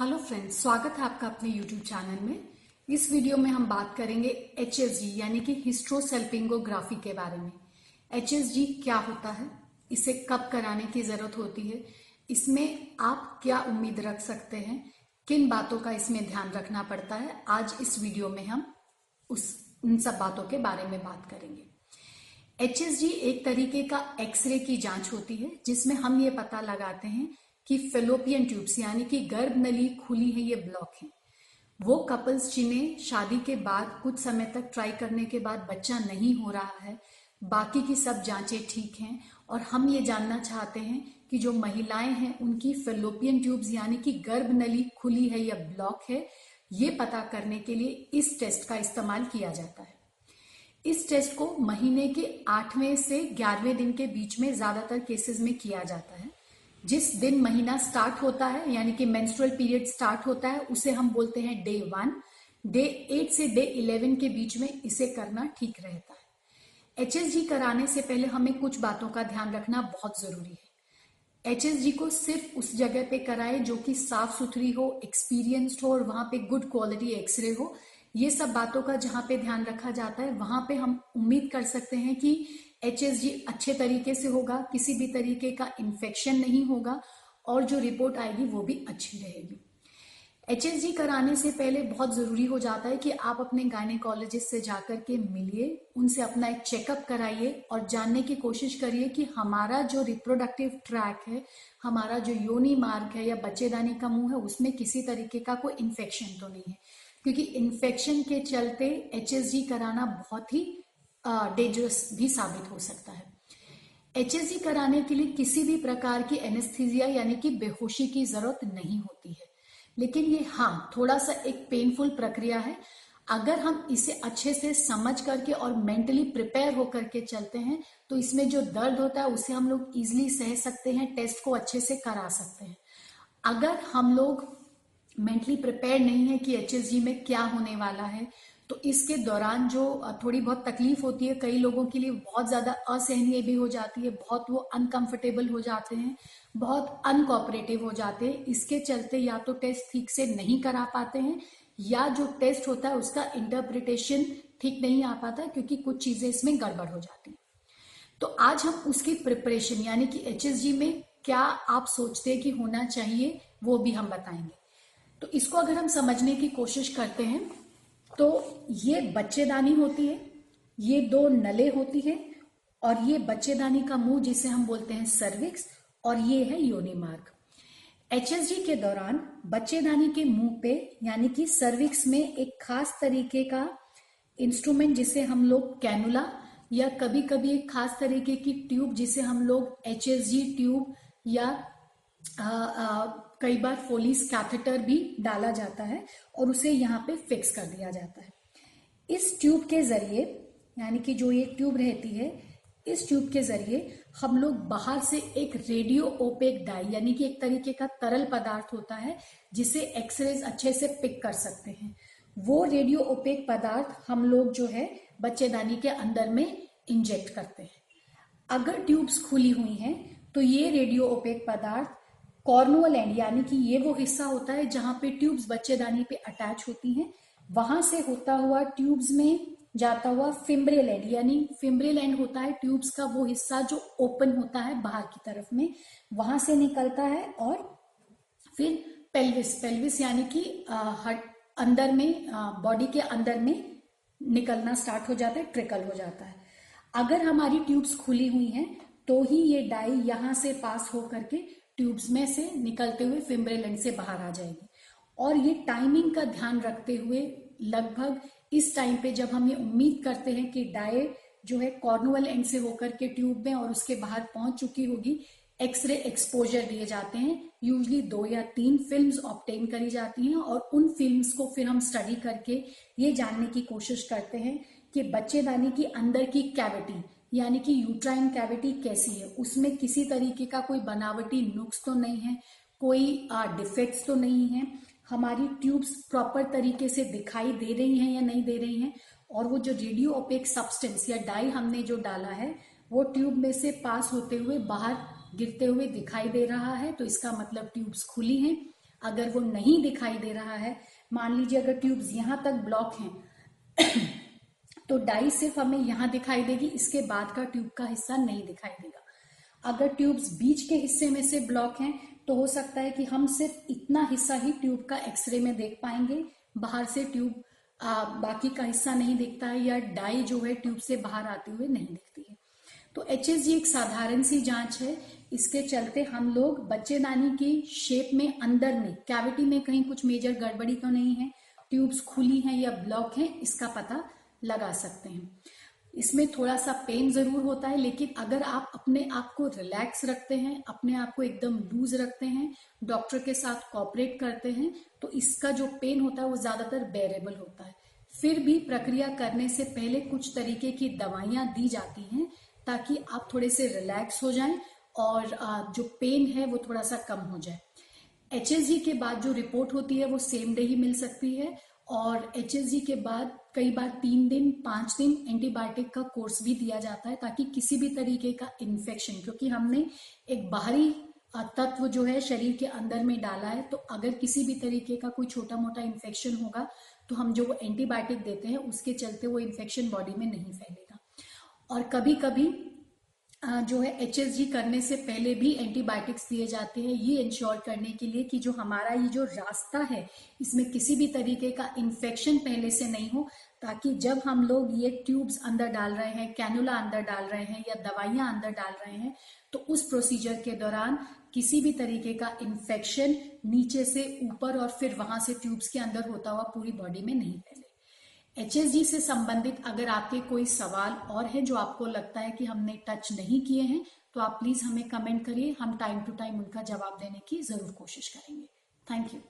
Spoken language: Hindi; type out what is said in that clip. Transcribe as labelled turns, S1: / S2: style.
S1: हेलो फ्रेंड्स स्वागत है आपका अपने यूट्यूब चैनल में। इस वीडियो में हम बात करेंगे HSG यानी कि हिस्ट्रोसेल्पिंगोग्राफी के बारे में। HSG क्या होता है? इसे कब कराने की ज़रूरत होती है? इसमें आप क्या उम्मीद रख सकते हैं? किन बातों का इसमें ध्यान रखना पड़ता है? आज इस वीडियो में हम उस, उन सब बातों के बारे में बात करेंगे। HSG एक तरीके का एक्सरे की जाँच होती है, जिसमें हम ये पता लगाते हैं कि फेलोपियन ट्यूब्स, यानी कि गर्भ नली खुली है, ये ब्लॉक है। वो कपल्स जिन्हें शादी के बाद, कुछ समय तक ट्राई करने के बाद बच्चा नहीं हो रहा है, बाकी की सब जांचें ठीक हैं, और हम ये जानना चाहते हैं कि जो महिलाएँ हैं, उनकी फेलोपियन ट्यूब्स, यानी कि गर्भ नली खुली है या ब्लॉक है, ये पता करने के लिए इस टेस्ट का इस्तेमाल किया जाता है। इस टेस्ट को महीने के आठवें से ग्यारहवें दिन के बीच में ज़्यादातर केसेस में किया जाता है। जिस दिन महीना स्टार्ट होता है, यानी कि मेंस्ट्रुअल पीरियड स्टार्ट होता है, उसे हम बोलते हैं डे वन डे एट से डे इलेवन के बीच में इसे करना ठीक रहता है. एचएसजी कराने से पहले हमें कुछ बातों का ध्यान रखना बहुत ज़रूरी है. एचएसजी को सिर्फ़ उस जगह पे कराए जो कि साफ़ सुथरी हो एक्सपीरियंस्ड हो और वहाँ पे गुड क्वालिटी एक्सरे हो. ये सब बातों का जहाँ पे ध्यान रखा जाता है, वहाँ पे हम उम्मीद कर सकते हैं कि एच अच्छे तरीके से होगा, किसी भी तरीके का इन्फेक्शन नहीं होगा, और जो रिपोर्ट आएगी वो भी अच्छी रहेगी। एच कराने से पहले बहुत ज़रूरी हो जाता है कि आप अपने गायनेकोलॉजिस्ट से जाकर के मिलिए, उनसे अपना एक चेकअप कराइए और जानने की कोशिश करिए कि हमारा जो रिप्रोडक्टिव ट्रैक है, हमारा जो योनी मार्ग है या बच्चेदानी का मुँह है, उसमें किसी तरीके का कोई इन्फेक्शन तो नहीं है। क्योंकि इन्फेक्शन के चलते एच कराना बहुत ही डेंजरस भी साबित हो सकता है। एच कराने के लिए किसी भी प्रकार की एनेस्थीजिया यानी कि बेहोशी की ज़रूरत नहीं होती है। लेकिन ये हाँ थोड़ा सा एक पेनफुल प्रक्रिया है। अगर हम इसे अच्छे से समझ करके और मेंटली प्रिपेयर होकर के चलते हैं तो इसमें जो दर्द होता है, उसे हम लोग इजिली सह सकते हैं टेस्ट को अच्छे से करा सकते हैं। अगर हम लोग मेंटली प्रिपेयर नहीं है कि एचएसजी में क्या होने वाला है तो इसके दौरान जो थोड़ी बहुत तकलीफ़ होती है कई लोगों के लिए, बहुत ज़्यादा असहनीय भी हो जाती है, बहुत वो अनकंफर्टेबल हो जाते हैं, बहुत अनकोऑपरेटिव हो जाते हैं। इसके चलते या तो टेस्ट ठीक से नहीं करा पाते हैं, या जो टेस्ट होता है उसका इंटरप्रिटेशन ठीक नहीं आ पाता क्योंकि कुछ चीज़ें इसमें गड़बड़ हो जाती हैं। तो आज हम उसकी प्रिपरेशन यानी कि एचएसजी में क्या आप सोचते हैं कि होना चाहिए, वो भी हम बताएँगे। तो इसको अगर हम समझने की कोशिश करते हैं तो ये बच्चेदानी होती है ये दो नले होती है और ये बच्चेदानी का मुँह जिसे हम बोलते हैं सर्विक्स और ये है योनि मार्ग। एचएसजी के दौरान बच्चेदानी के मुँह पे यानी कि सर्विक्स में एक खास तरीके का इंस्ट्रूमेंट जिसे हम लोग कैनुला या कभी कभी एक खास तरीके की ट्यूब जिसे हम लोग एचएसजी ट्यूब या आ, आ, कई बार फोलिस कैथेटर भी डाला जाता है और उसे यहाँ पे फिक्स कर दिया जाता है। इस ट्यूब के ज़रिए, यानी कि जो ये ट्यूब रहती है, इस ट्यूब के ज़रिए हम लोग बाहर से एक रेडियो ओपेक डाई, यानी कि एक तरीके का तरल पदार्थ होता है, जिसे एक्सरेज अच्छे से पिक कर सकते हैं। वो रेडियो ओपेक पदार्थ हम लोग जो है बच्चेदानी के अंदर में इंजेक्ट करते हैं। अगर ट्यूब्स खुली हुई हैं तो ये रेडियो ओपेक पदार्थ कॉर्नुअल एंड, यानी कि ये वो हिस्सा होता है जहाँ पे ट्यूब्स बच्चेदानी पे अटैच होती हैं। वहाँ से होता हुआ ट्यूब्स में जाता हुआ फिम्ब्रेल एंड, यानी फिम्ब्रेल एंड होता है ट्यूब्स का वो हिस्सा जो ओपन होता है बाहर की तरफ़ में। वहाँ से निकलता है और फिर पेल्विस पेल्विस यानी कि अंदर में बॉडी के अंदर में निकलना स्टार्ट हो जाता है ट्रिकल हो जाता है। अगर हमारी ट्यूब्स खुली हुई हैं तो ही ये डाई यहाँ से पास होकर के ट्यूब्स में से निकलते हुए फिम्ब्रेल एंड से बाहर आ जाएगी। और ये टाइमिंग का ध्यान रखते हुए लगभग इस टाइम पे जब हम ये उम्मीद करते हैं कि डाय जो है कॉर्नुअल एंड से होकर के ट्यूब में और उसके बाहर पहुँच चुकी होगी एक्सरे एक्सपोजर दिए जाते हैं। यूजली दो या तीन फिल्म्स ऑप्टेन करी जाती हैं और उन फिल्म्स को फिर हम स्टडी करके ये जानने की कोशिश करते हैं कि बच्चेदानी की अंदर की कैविटी यानी कि यूट्राइन कैविटी कैसी है? उसमें किसी तरीके का कोई बनावटी नुक्स तो नहीं है, कोई डिफेक्ट्स तो नहीं है। हमारी ट्यूब्स प्रॉपर तरीके से दिखाई दे रही हैं या नहीं दे रही हैं? और वो जो रेडियो ओपेक सब्सटेंस या डाई हमने जो डाला है, वो ट्यूब में से पास होते हुए बाहर गिरते हुए दिखाई दे रहा है तो इसका मतलब ट्यूब्स खुली हैं। अगर वो नहीं दिखाई दे रहा है, मान लीजिए अगर ट्यूब्स यहाँ तक ब्लॉक हैं तो डाई सिर्फ़ हमें यहाँ दिखाई देगी इसके बाद का ट्यूब का हिस्सा नहीं दिखाई देगा। अगर ट्यूब्स बीच के हिस्से में से ब्लॉक हैं तो हो सकता है कि हम सिर्फ़ इतना हिस्सा ही ट्यूब का एक्सरे में देख पाएँगे बाहर से ट्यूब आ, बाकी का हिस्सा नहीं दिखता है या डाई जो है ट्यूब से बाहर आते हुए नहीं दिखती है। तो एचएसजी एक साधारण सी जाँच है। इसके चलते हम लोग बच्चेदानी की शेप में अंदर में कैविटी में कहीं कुछ मेजर गड़बड़ी तो नहीं है ट्यूब्स खुली हैं या ब्लॉक हैं इसका पता लगा सकते हैं। इसमें थोड़ा सा पेन ज़रूर होता है, लेकिन अगर आप अपने आप को रिलैक्स रखते हैं, अपने आप को एकदम लूज रखते हैं डॉक्टर के साथ कॉपरेट करते हैं तो इसका जो पेन होता है वो ज़्यादातर बेरेबल होता है। फिर भी प्रक्रिया करने से पहले कुछ तरीके की दवाइयाँ दी जाती हैं, ताकि आप थोड़े से रिलैक्स हो जाएँ और जो पेन है वो थोड़ा सा कम हो जाए। एचएसजी के बाद जो रिपोर्ट होती है वो सेम डे ही मिल सकती है और एच के बाद कई बार तीन दिन, पाँच दिन एंटीबायोटिक का कोर्स भी दिया जाता है ताकि किसी भी तरीके का इन्फेक्शन क्योंकि हमने एक बाहरी तत्व जो है शरीर के अंदर में डाला है तो अगर किसी भी तरीके का कोई छोटा मोटा इन्फेक्शन होगा तो हम जो वो एंटीबायोटिक देते हैं, उसके चलते वो इन्फेक्शन बॉडी में नहीं फैलेगा। और कभी कभी जो है एच करने से पहले भी एंटीबायोटिक्स दिए जाते हैं। ये इंश्योर करने के लिए कि जो हमारा ये जो रास्ता है, इसमें किसी भी तरीके का इन्फेक्शन पहले से नहीं हो, ताकि जब हम लोग ये ट्यूब्स अंदर डाल रहे हैं कैनुला अंदर डाल रहे हैं या दवाइयाँ अंदर डाल रहे हैं तो उस प्रोसीजर के दौरान किसी भी तरीके का इन्फेक्शन नीचे से ऊपर और फिर वहाँ से ट्यूब्स के अंदर होता हुआ पूरी बॉडी में नहीं फैले। एचएसजी से संबंधित अगर आपके कोई सवाल और है जो आपको लगता है कि हमने टच नहीं किए हैं तो आप प्लीज़ हमें कमेंट करिए। हम टाइम टू टाइम उनका जवाब देने की ज़रूर कोशिश करेंगे। Thank you